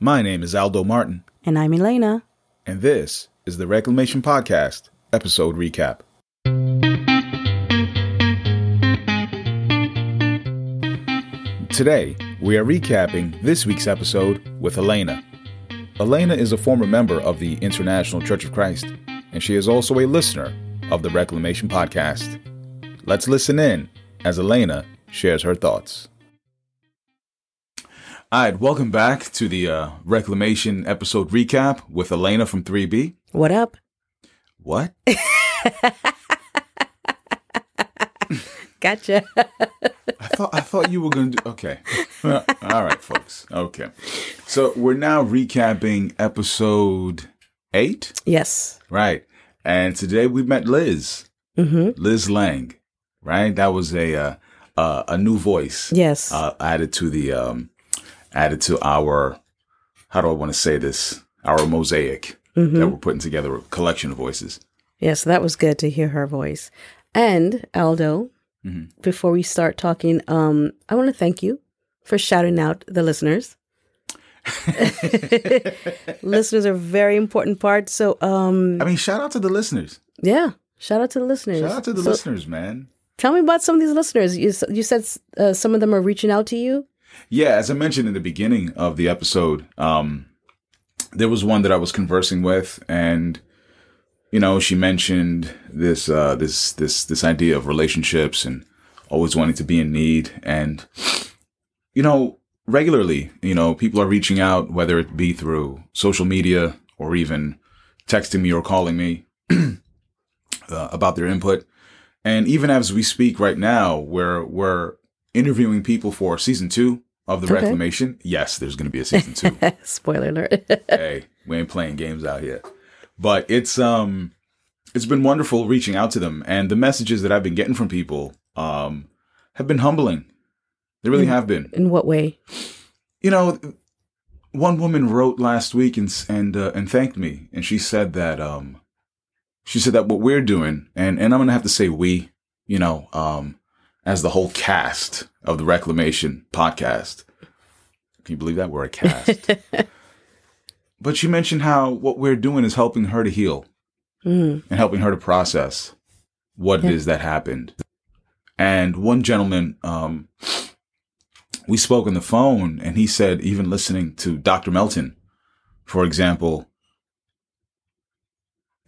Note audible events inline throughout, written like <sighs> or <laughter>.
My name is Aldo Martin, And I'm Elena. and this is the Reclamation Podcast, episode recap. Today, we are recapping this week's episode with Elena. Elena is a former member of the International Church of Christ, and she is also a listener of the Reclamation Podcast. Let's listen in as Elena shares her thoughts. All right, welcome back to the uh, Reclamation episode recap with Elena from 3B. What up? What? <laughs> Gotcha. I thought I thought you were going to do okay. All right, folks. Okay. So, we're now recapping episode 8, yes. right? And today we met Liz. Mm-hmm. Liz Lang, right? That was a uh, uh, a new voice Yes. uh, added to the um, added to our how do I want to say this? Our mosaic that we're putting together, a collection of voices. yes, that was good to hear her voice. And Aldo, Mm-hmm. before we start talking, um, I want to thank you for shouting out the listeners. <laughs> listeners are very important part. So, um, I mean, shout out to the listeners. yeah, shout out to the listeners. Shout out to the So listeners, man. Tell me about some of these listeners. You, you said uh, some of them are reaching out to you. Yeah, as I mentioned in the beginning of the episode, um, there was one that I was conversing with, and you know, she mentioned this uh, this this this idea of relationships and always wanting to be in need, and you know, regularly, you know, people are reaching out, whether it be through social media or even texting me or calling me <clears throat> uh, about their input. And even as we speak right now, we're we're interviewing people for season two of the Okay. Reclamation. Yes, there's going to be a season two. <laughs> Spoiler alert. <laughs> hey, we ain't playing games out here. But it's um, it's been wonderful reaching out to them, and the messages that I've been getting from people um have been humbling. They really have been. In what way? You know, one woman wrote last week and and uh, and thanked me, and she said that um, she said that what we're doing, and and I'm gonna have to say we, you know, um, as the whole cast of the Reclamation podcast. Can you believe that we're a cast? <laughs> but she mentioned how what we're doing is helping her to heal Mm. and helping her to process what Yeah. it is that happened. And one gentleman, um, we spoke on the phone, and he said, even listening to Dr. Melton, for example,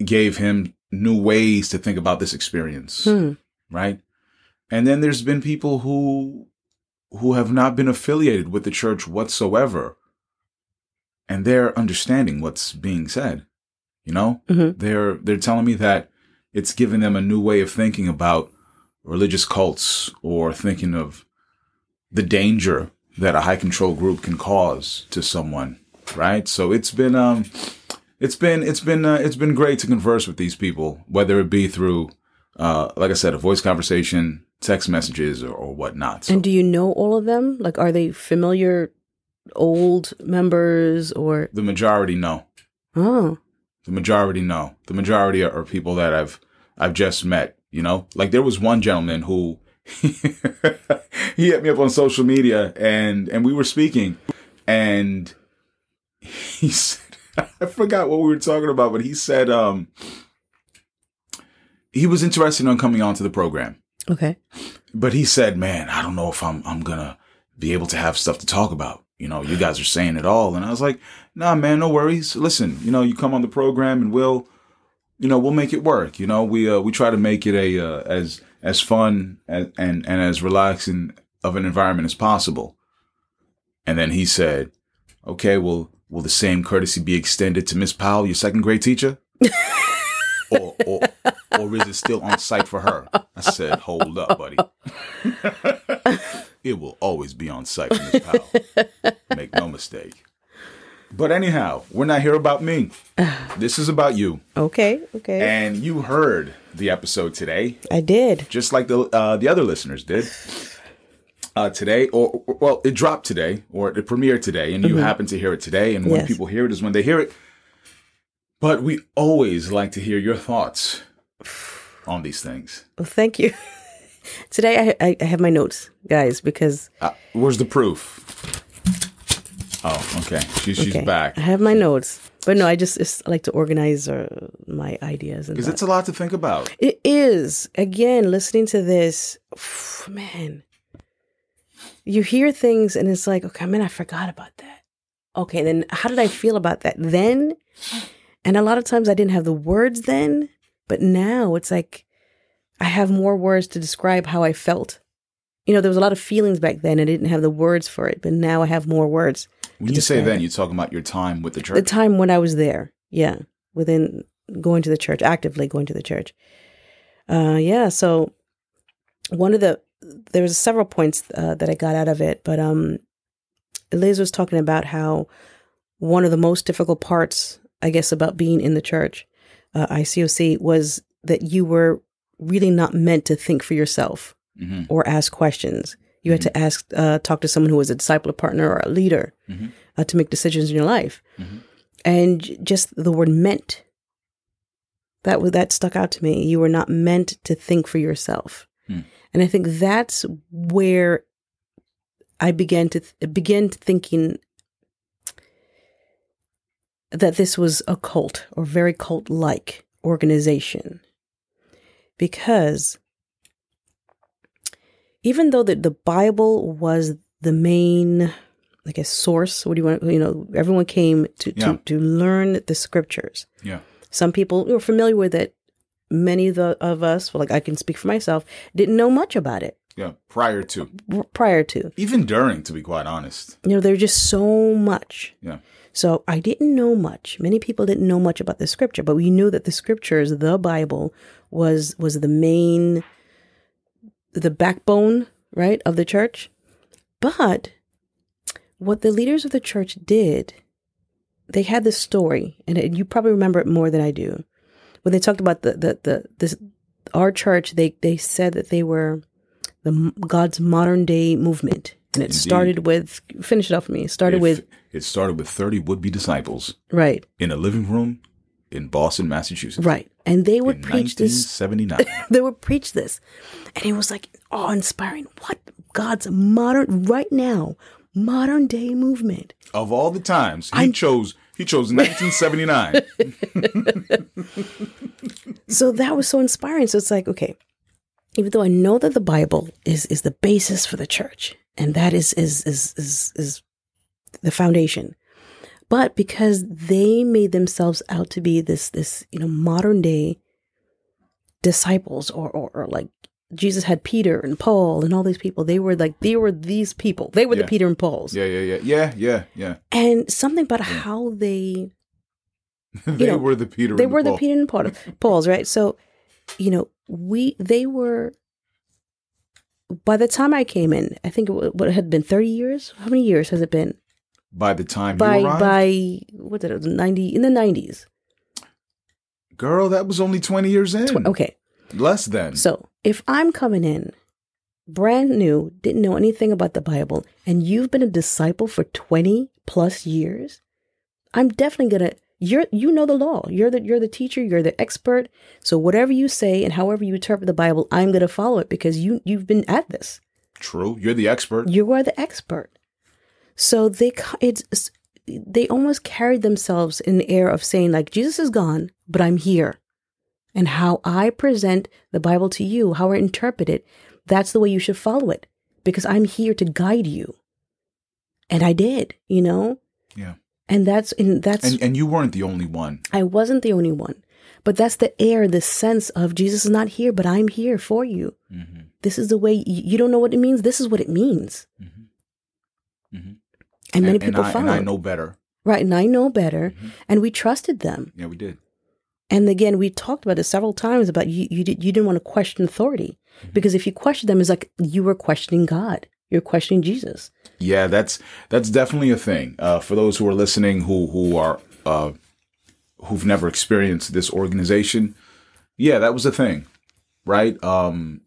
gave him new ways to think about this experience, Hmm. right? And then there's been people who who have not been affiliated with the church whatsoever, and they're understanding what's being said. You know, Mhm. they're they're telling me that it's given them a new way of thinking about religious cults or thinking of the danger that a high control group can cause to someone, right? So it's been um it's been it's been uh, it's been great to converse with these people, whether it be through uh like I said, a voice conversation, text messages, or, or whatnot. So And do you know all of them? Like, are they familiar old members or? the majority no. Oh, The majority know. The majority are, are people that I've I've just met. You know, like there was one gentleman who <laughs> he hit me up on social media and and we were speaking, and he <laughs> said I forgot what we were talking about, but he said um he was interested in coming onto the program, okay. but he said, "Man, I don't know if I'm I'm gonna be able to have stuff to talk about." You know, you guys are saying it all, and I was like, "Nah, man, no worries. Listen, you know, you come on the program, and we'll, you know, we'll make it work. You know, we uh, we try to make it a uh, as as fun as, and and as relaxing of an environment as possible." And then he said, "Okay, well, will the same courtesy be extended to Miss Powell, your second grade teacher?" <laughs> or, or, or is it still on site for her? I said, hold up, buddy. <laughs> it will always be on site for Miss Powell. Make no mistake. But anyhow, we're not here about me. This is about you. Okay. Okay. And you heard the episode today, I did. just like the uh, the other listeners did. Uh, today, or, or- well, it dropped today, or it premiered today, and you happen to hear it today. And when Yes. people hear it is when they hear it. But we always like to hear your thoughts on these things. Well, thank you. <laughs> Today I, I have my notes, guys, because Uh, where's the proof? Oh, okay. She's she's Okay. back I have my notes, but no, I just, just like to organize uh, my ideas. Because it's a lot to think about. It is. Again, listening to this, man, you hear things and it's like, okay, man, I forgot about that. Okay, then how did I feel about that then? And a lot of times I didn't have the words then, but now it's like I have more words to describe how I felt. You know, there was a lot of feelings back then. I didn't have the words for it, but now I have more words. When you say then, you're talking about your time with the church. The time when I was there, yeah, within going to the church, actively going to the church. Uh, yeah. So one of the there was several points uh, that I got out of it, but um, Liz was talking about how one of the most difficult parts, I guess, about being in the church, uh, ICOC, was that you were really not meant to think for yourself hmm or ask questions. You had to ask, uh, talk to someone who was a disciple partner or a leader Mhm. uh, to make decisions in your life. Mhm. And just the word meant that was that stuck out to me. You were not meant to think for yourself, Hmm. and I think that's where I began to th- begin thinking that this was a cult or very cult like organization because even though the, the Bible was the main, I guess, source, what do you want, you know, everyone came to, Yeah. to, to learn the scriptures. Yeah. Some people were familiar with it. Many of, the, of us, well, like I can speak for myself, didn't know much about it Yeah. Prior to, prior to. even during, to be quite honest. You know, there's just so much. Yeah. So I didn't know much. Many people didn't know much about the scripture, but we knew that the scriptures, the Bible, was was the main, the backbone, right, of the church. But what the leaders of the church did, they had this story, and you probably remember it more than I do. When they talked about the the the this our church, they they said that they were the God's modern day movement, and it Indeed. started with finish it off for me. It started If- with it started with 30 would be disciples right, in a living room in Boston, Massachusetts. right, and they would In preach this 1979. <laughs> they would preach this and it was like awe inspiring what god's modern right now modern day movement of all the times, he chose he chose 1979. <laughs> so that was so inspiring so it's like okay even though i know that the bible is is the basis for the church and that is is is is, is the foundation but because they made themselves out to be this this you know modern day disciples or or, or like jesus had peter and paul and all these people they were like they were these people they were Yeah. the peter and pauls yeah, yeah, yeah, yeah, yeah, yeah. and something about how they <laughs> they know, were the Peter. they and were the Peter and Paul, Pauls, right? So, you know, we they were. By the time I came in, I think it, what it had been thirty years. How many years has it been? By the time By you arrived, by what did it ninety in the nineties? girl, that was only 20 years in. Okay, Less than. so if I'm coming in, brand new, didn't know anything about the Bible, and you've been a disciple for twenty plus years, I'm definitely gonna. You're you know the law. You're the you're the teacher. You're the expert. So whatever you say and however you interpret the Bible, I'm gonna follow it because you you've been at this. True. You're the expert. You are the expert. So they it's they almost carried themselves in the air of saying like Jesus is gone, but I'm here, and how I present the Bible to you, how I interpret it, that's the way you should follow it because I'm here to guide you. And I did, you know, Yeah. And that's and that's And and you weren't the only one. I wasn't the only one. But that's the air, the sense of Jesus is not here, but I'm here for you. Mm-hmm. This is the way you, don't know what it means. This is what it means. Mm-hmm. Mm-hmm. And many and, people I, and I know better. Right. And I know better. Mhm. And we trusted them. Yeah, we did. And again, we talked about it several times about you, you, did, you didn't want to question authority Mm-hmm. because if you question them, it's like you were questioning God. You're questioning Jesus. Yeah, that's that's definitely a thing. Uh, for those who are listening who who are uh, who've never experienced this organization, yeah, that was a thing, right? Um,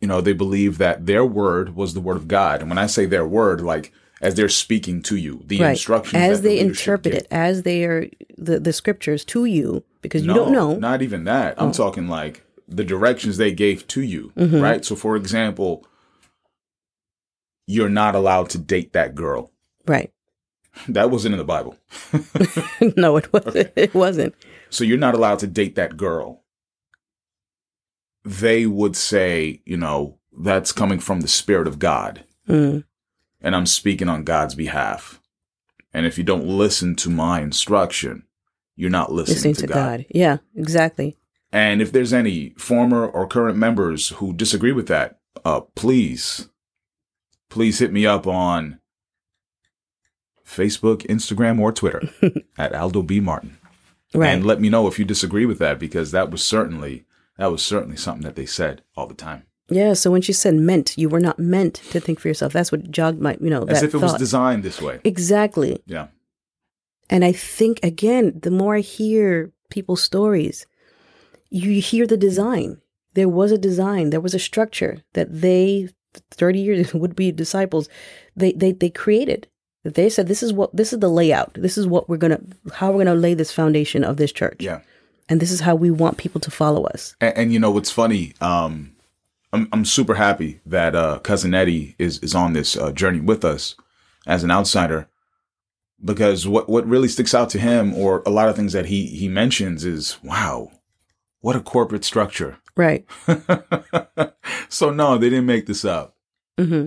you know, they believe that their word was the word of God, and when I say their word, like as they're speaking to you, the right. instructions As the they leadership interpret it, as they are the, the scriptures to you, because you No, don't know. Not even that. I'm Oh. talking like the directions they gave to you, Mhm. right? So, for example, you're not allowed to date that girl. Right. <laughs> That wasn't in the Bible. <laughs> no, it wasn't. It wasn't. So you're not allowed to date that girl. They would say, you know, that's coming from the Spirit of God. Mm. And I'm speaking on God's behalf. And if you don't listen to my instruction, you're not listening, Listening to, to God. God. Yeah, exactly. And if there's any former or current members who disagree with that, uh, please, please hit me up on Facebook, Instagram, or Twitter <laughs> at Aldo B Martin, Right. and let me know if you disagree with that because that was certainly that was certainly something that they said all the time, yeah. So when she said meant, you were not meant to think for yourself. That's what jogged my, you know, as if it was designed this way. exactly. Yeah, And I think again, the more I hear people's stories, you hear the design. There was a design. There was a structure that they, thirty years <laughs> would be disciples, they they they created. They said this is what this is the layout. This is what we're gonna how we're gonna lay this foundation of this church. yeah. And this is how we want people to follow us. And, and you know what's funny? Um, I'm I'm super happy that uh, cousin Eddie is is on this uh, journey with us as an outsider, because what what really sticks out to him, or a lot of things that he he mentions, is wow, what a corporate structure. Right. <laughs> so no, they didn't make this up. hmm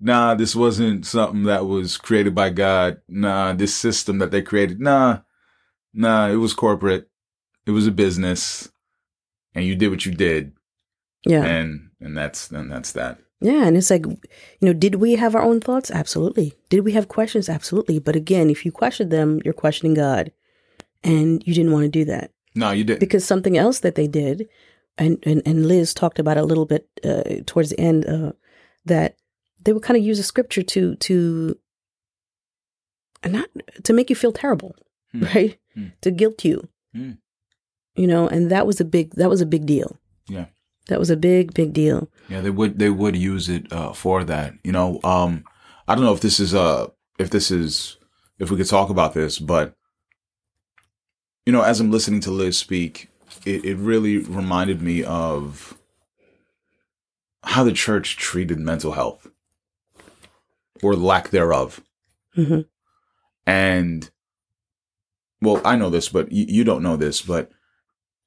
Nah, this wasn't something that was created by God. Nah, this system that they created. Nah, nah, it was corporate. It was a business, and you did what you did Yeah. and and that's and that's that. Yeah, and it's like, you know, did we have our own thoughts? Absolutely. Did we have questions? Absolutely. But again, if you question them, you're questioning God, and you didn't want to do that No, you didn't. because something else that they did, and and, and Liz talked about it a little bit uh, towards the end, uh, that they would kind of use a scripture to to not to make you feel terrible, Hmm. right? Hmm. To guilt you, Hmm. you know, and that was a big that was a big deal. Yeah. That was a big big deal. Yeah, they would they would use it uh, for that. You know, um, I don't know if this is uh if this is if we could talk about this, but you know, as I'm listening to Liz speak, it, it really reminded me of how the church treated mental health or lack thereof. hmm And well, I know this, but you, you don't know this, but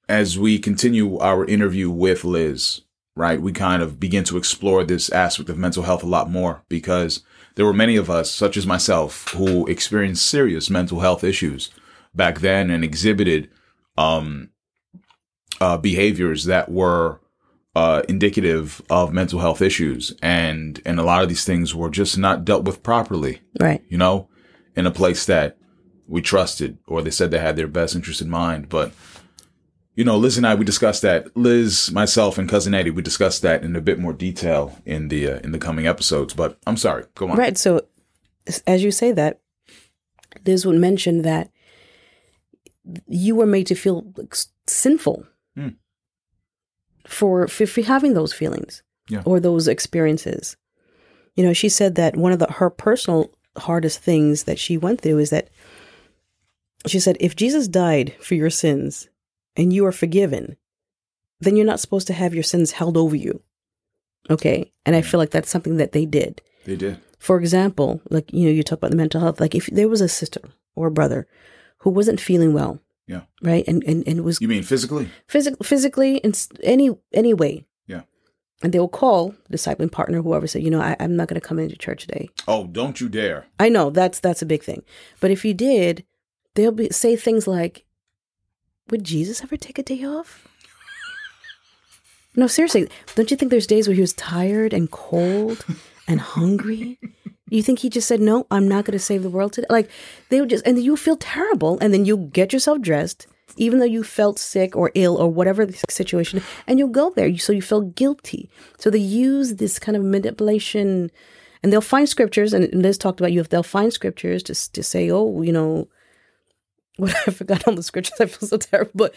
as we continue our interview with Liz, right, we kind of begin to explore this aspect of mental health a lot more because there were many of us, such as myself, who experienced serious mental health issues back then and exhibited um, uh, behaviors that were uh, indicative of mental health issues, and and a lot of these things were just not dealt with properly Right. you know, in a place that we trusted or they said they had their best interest in mind. But, you know, Liz and I, we discussed that. Liz, myself, and cousin Eddie, we discussed that in a bit more detail in the uh, in the coming episodes. But I'm sorry, go on. Right. So, as- as you say that, Liz would mention that you were made to feel like, sinful Hmm. for, for for having those feelings Yeah. or those experiences. You know, she said that one of the her personal hardest things that she went through is that she said if Jesus died for your sins and you are forgiven, then you're not supposed to have your sins held over you. Okay? And I feel like that's something that they did They did. for example, like you know, you talk about the mental health. Like if there was a sister or a brother who wasn't feeling well, Yeah. right, and and and was You mean physically? physic- physically in any any way, Yeah. and they will call the discipling partner, whoever, say, you know, I, I'm not going to come into church today. Oh, don't you dare. I know that's that's a big thing, but if you did, they'll be say things like, "Would Jesus ever take a day off?" No, seriously, don't you think there's days where he was tired and cold and hungry? <laughs> You think he just said, "No, I'm not going to save the world today"? Like they would just, and you feel terrible, and then you get yourself dressed, even though you felt sick or ill or whatever the situation, and you'll go there. So you feel guilty. So they use this kind of manipulation, and they'll find scriptures. And Liz talked about you if they'll find scriptures to to say, "Oh, you know." <laughs> What I forgot all the scriptures. I feel so terrible, but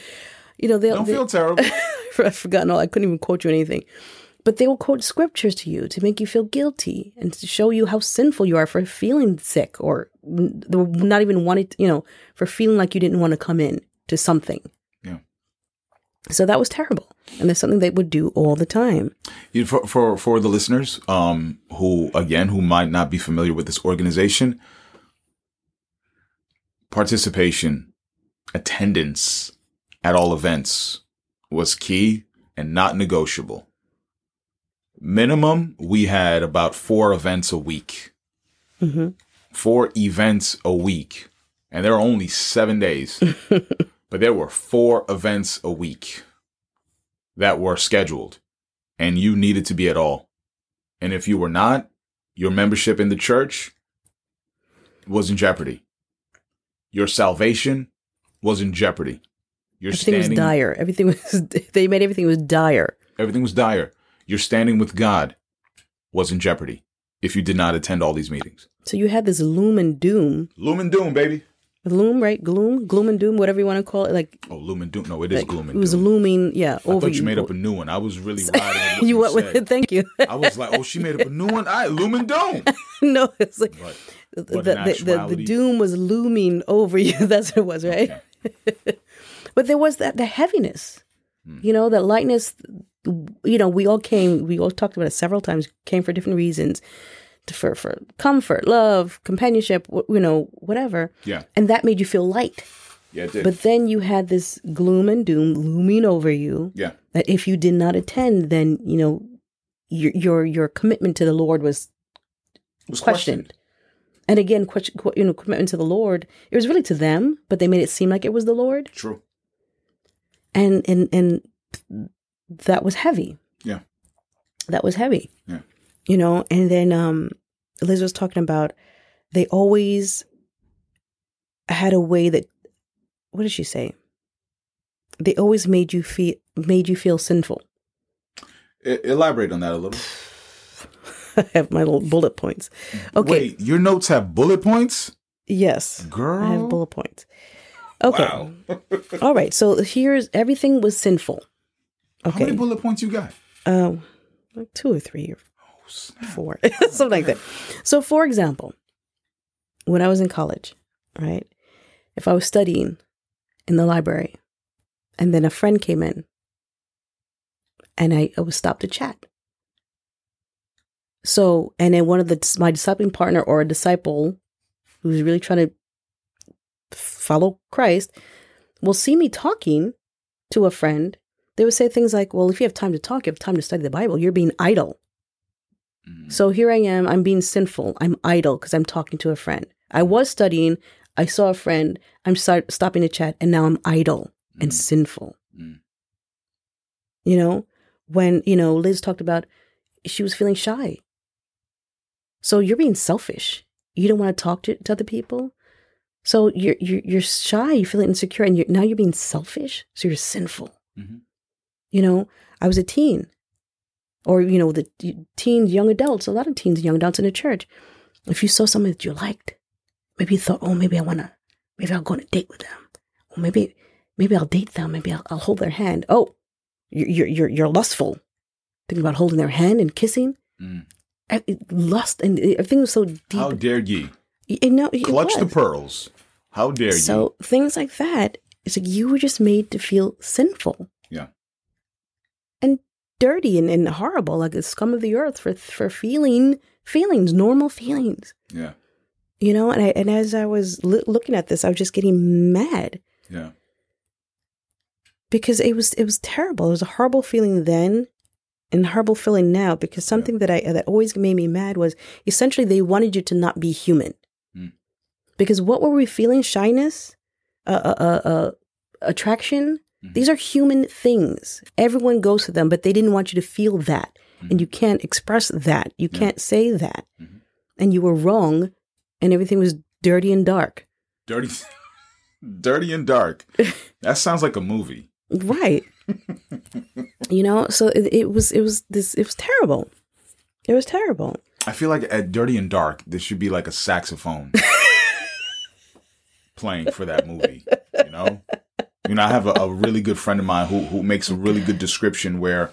you know they'll. Don't they- feel terrible. <laughs> I've forgotten all. I couldn't even quote you anything. But they will quote scriptures to you to make you feel guilty and to show you how sinful you are for feeling sick or not even wanting, you know, for feeling like you didn't want to come in to something. Yeah. So that was terrible. And that's something they would do all the time. You- for for for the listeners um who again who might not be familiar with this organization participation, attendance at all events was key and not negotiable. Minimum, we had about four events a week. hmm Four events a week. And there are only seven days. <laughs> but there were four events a week that were scheduled. And you needed to be at all. And if you were not, your membership in the church was in jeopardy. Your salvation was in jeopardy. Your Everything was dire. Everything was. <laughs> They made everything was dire. everything was dire. Your standing with God was in jeopardy if you did not attend all these meetings. So you had this loom and doom. Loom and doom, baby. Loom, right? Gloom, gloom and doom, whatever you want to call it. Like, Oh, loom and doom. No, it is like, gloom it was looming. Yeah, I thought you made up a new one. I was really <laughs> riding what you went with it. Thank you. I was like, oh, she made up a new one. All right, loom and doom. <laughs> no, it's like But the, but the, the, the, the doom was looming over you. <laughs> That's what it was, right? Okay. But there was that the heaviness, Hmm. you know, that lightness. You know, we all came. We all talked about it several times. Came for different reasons, for for comfort, love, companionship. You know, whatever. Yeah, And that made you feel light. yeah, it did. But then you had this gloom and doom looming over you. yeah, That if you did not attend, then you know your your your commitment to the Lord was was questioned. And again, question, you know, commitment to the Lord. It was really to them, but they made it seem like it was the Lord, True. and and and that was heavy. Yeah. that was heavy. Yeah. you know. And then um, Liz was talking about they always had a way that. What did she say? They always made you feel made you feel sinful. E- elaborate on that a little. <sighs> I have my little bullet points. Okay. Wait, your notes have bullet points, Yes. girl. I have bullet points. Okay. Wow. <laughs> All right. So here's everything was sinful. How Okay. many bullet points you got? Um, like two or three or Oh, four, <laughs> something like that. So, for example, when I was in college, right, if I was studying in the library, and then a friend came in, and I, I was stopped to chat. So, and then one of the my discipling partner or a disciple who's really trying to follow Christ will see me talking to a friend. They would say things like, "Well, if you have time to talk, you have time to study the Bible. You're being idle." Mm. So here I am. I'm being sinful. I'm idle because I'm talking to a friend. I was studying. I saw a friend. I'm start, stopping to chat, and now I'm idle and Mm. sinful. Mm. You know, when you know Liz talked about she was feeling shy. So you're being selfish. You don't want to talk to, to other people. So you're you're you're shy. You feel insecure, and you're, now you're being selfish. So you're sinful. Mhm. You know, I was a teen, or you know, the teens, young adults. A lot of teens and young adults in the church. If you saw someone that you liked, maybe you thought, oh, maybe I wanna, maybe I'll go on a date with them, or maybe maybe I'll date them. Maybe I'll, I'll hold their hand. Oh, you're you're you're, lustful. Thinking about holding their hand and kissing. Mm. I- it- Lust and everything was so deep. How dare ye You know, clutch the pearls? How dare you? So things like that. It's like you were just made to feel sinful. Yeah. And dirty and, and horrible, like the scum of the earth for for feeling feelings, normal feelings. Yeah, You know, and I and as I was li- looking at this, I was just getting mad yeah, because it was it was terrible. It was a horrible feeling then, and horrible feeling now. Because something that I that always made me mad was essentially they wanted you to not be human. Mm. Because what were we feeling? Shyness, uh, uh, uh, uh attraction. These are human things. Everyone goes to them, but they didn't want you to feel that, and you can't express that. You Yeah. can't say that, Mhm. and you were wrong, and everything was dirty and dark. dirty, <laughs> dirty and dark. <laughs> That sounds like a movie. Right. <laughs> you know, so it, it was it was this it was terrible. It was terrible. I feel like at Dirty and Dark, there should be like a saxophone playing for that movie. You know, you know, I have a, a really good friend of mine who who makes a really good description where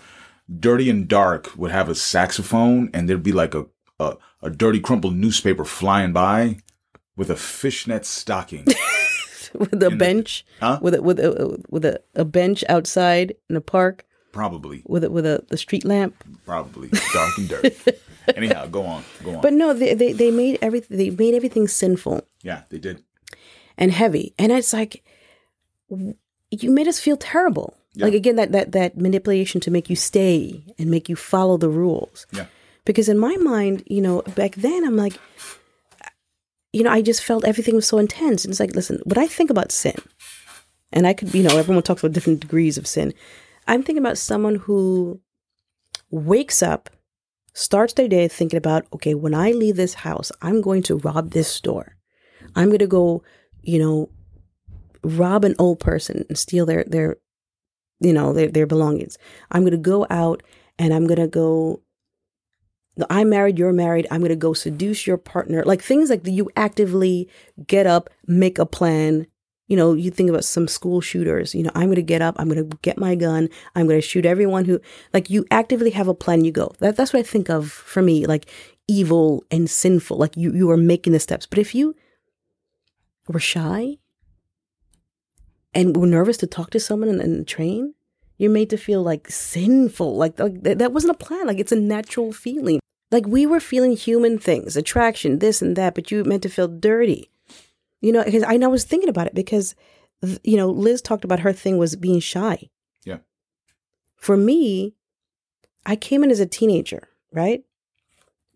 Dirty and Dark would have a saxophone, and there'd be like a a, a dirty crumpled newspaper flying by with a fishnet stocking. <laughs> with a In the- bench, Huh? with a with a with a, a bench outside in a park Probably, with a with a the street lamp. probably dark and dirty. <laughs> Anyhow, go on, go on. But no, they they, they made everything they made everything sinful. yeah, they did. and heavy. And it's like you made us feel terrible. Yeah. Like again, that that that manipulation to make you stay and make you follow the rules. Yeah. Because in my mind, you know, back then I'm like, you know, I just felt everything was so intense. And it's like, listen, when I think about sin, and I could, you know, everyone talks about different degrees of sin. I'm thinking about someone who wakes up, starts their day thinking about, okay, when I leave this house, I'm going to rob this store. I'm going to go, you know, rob an old person and steal their their, you know, their their belongings. I'm going to go out and I'm going to go. I'm married, you're married. I'm going to go seduce your partner. Like things like you actively get up, make a plan, you know, you think about some school shooters, you know, I'm going to get up, I'm going to get my gun, I'm going to shoot everyone who, like, you actively have a plan, you go. That, that's what I think of for me, like evil and sinful. Like, you, you are making the steps. But if you were shy and were nervous to talk to someone in, in the train, you're made to feel like sinful. Like, like that, that wasn't a plan. Like, it's a natural feeling. Like, we were feeling human things, attraction, this and that, but you meant to feel dirty. You know, because I, I was thinking about it because, you know, Liz talked about her thing was being shy. Yeah. For me, I came in as a teenager, right?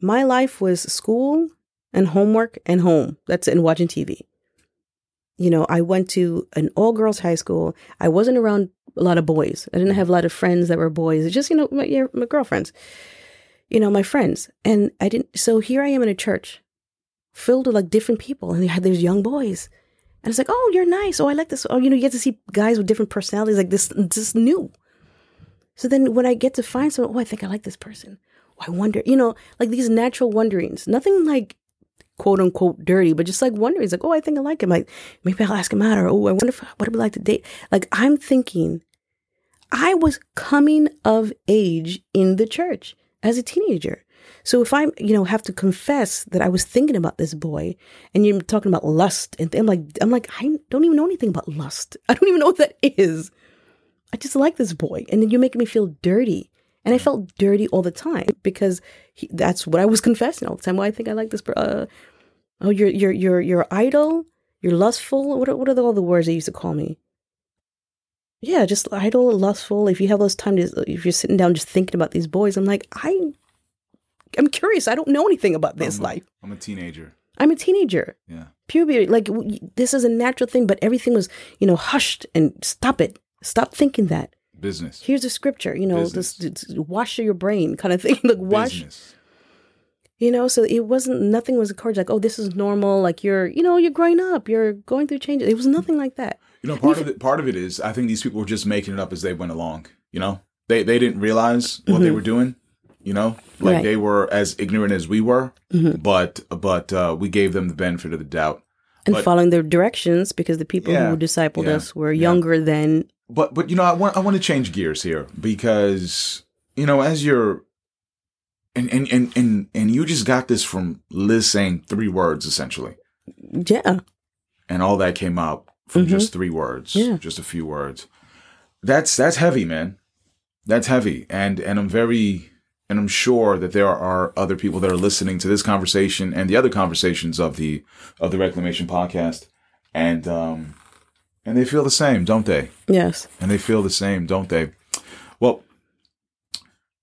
My life was school and homework and home. That's it, and watching TV. You know, I went to an all girls high school. I wasn't around a lot of boys. I didn't have a lot of friends that were boys. It's just, you know, my, my girlfriends, you know, my friends. And I didn't, so here I am in a church filled with like different people and they had these young boys. And it's like, oh, you're nice. Oh, I like this. Oh, you know, you get to see guys with different personalities like this, this new. So then when I get to find someone, oh, I think I like this person. Oh, I wonder, you know, like these natural wonderings, nothing like quote unquote dirty, but just like wonderings, like, oh, I think I like him. Like maybe I'll ask him out or, oh, I wonder if, what would I like to date? Like I'm thinking I was coming of age in the church as a teenager. So if I, you know, have to confess that I was thinking about this boy, and you're talking about lust, and I'm like, I'm like, I don't even know anything about lust. <laughs> I don't even know what that is. I just like this boy, and then you're making me feel dirty, and I felt dirty all the time because he, that's what I was <laughs> confessing all the time. Well, I think I like this. Uh, oh, you're you're you're you're idle. You're lustful. What are, what are the, all the words they used to call me? Yeah, just idle, lustful. If you have those time to, if you're sitting down just thinking about these boys, I'm like, I I'm curious. I don't know anything about this I'm a- life. I'm a teenager. I'm a teenager. Yeah. Puberty, like w- this is a natural thing, but everything was, you know, hushed and stop it. Stop thinking that. Business. Here's a scripture, you know, this, this wash your brain kind of <laughs> thing. like wash, Business. you know. So it wasn't. Nothing was encouraged. Like, oh, this is normal. Like you're, you know, you're growing up. You're going through changes. It was nothing like that. You know, part of it part of it is I think these people were just making it up as they went along. You know, they they didn't realize what they were doing. You know, like Mm-hmm. Right. Mm-hmm. they were as ignorant as we were, but but uh, we gave them the benefit of the doubt. And But- following their directions because the people Yeah, who discipled yeah, us were yeah. younger than. But but you know, I want I want to change gears here because you know as you're. And, and and and and you just got this from Liz saying three words essentially, Yeah, and all that came out from Mhm. just three words, Yeah. just a few words. That's that's heavy, man. That's heavy, and and I'm very and I'm sure that there are other people that are listening to this conversation and the other conversations of the of the Reclamation podcast, and um, and they feel the same, don't they? yes, And they feel the same, don't they? Well,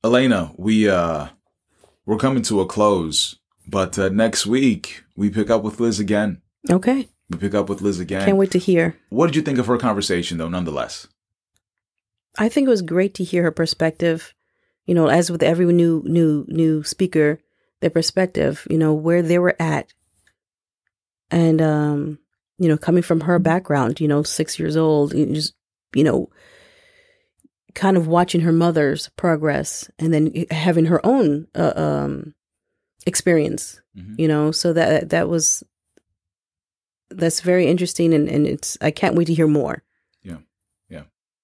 Elena, we uh, we're coming to a close, but uh, next week we pick up with Liz again. okay. We pick up with Liz again. Can't wait to hear. What did you think of her conversation, though? Nonetheless, I think it was great to hear her perspective. You know, as with every new new new speaker, their perspective. You know where they were at, and um, you know, coming from her background. You know, six years old, you just you know, kind of watching her mother's progress, and then having her own uh, um experience. Mhm. You know, so that that was that's very interesting, and and it's I can't wait to hear more.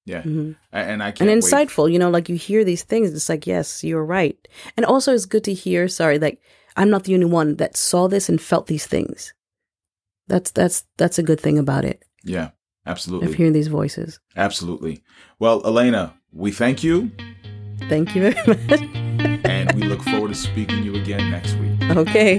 Yeah, Mhm and I and can't wait. insightful you know like you hear these things it's like yes you're right. And also it's good to hear sorry like i'm not the only one that saw this and felt these things. That's that's that's a good thing about it. Yeah, Absolutely. of hearing these voices. Absolutely. Well, Elena, we thank you, thank you very <laughs> much. And we look forward to speaking to you again next week. okay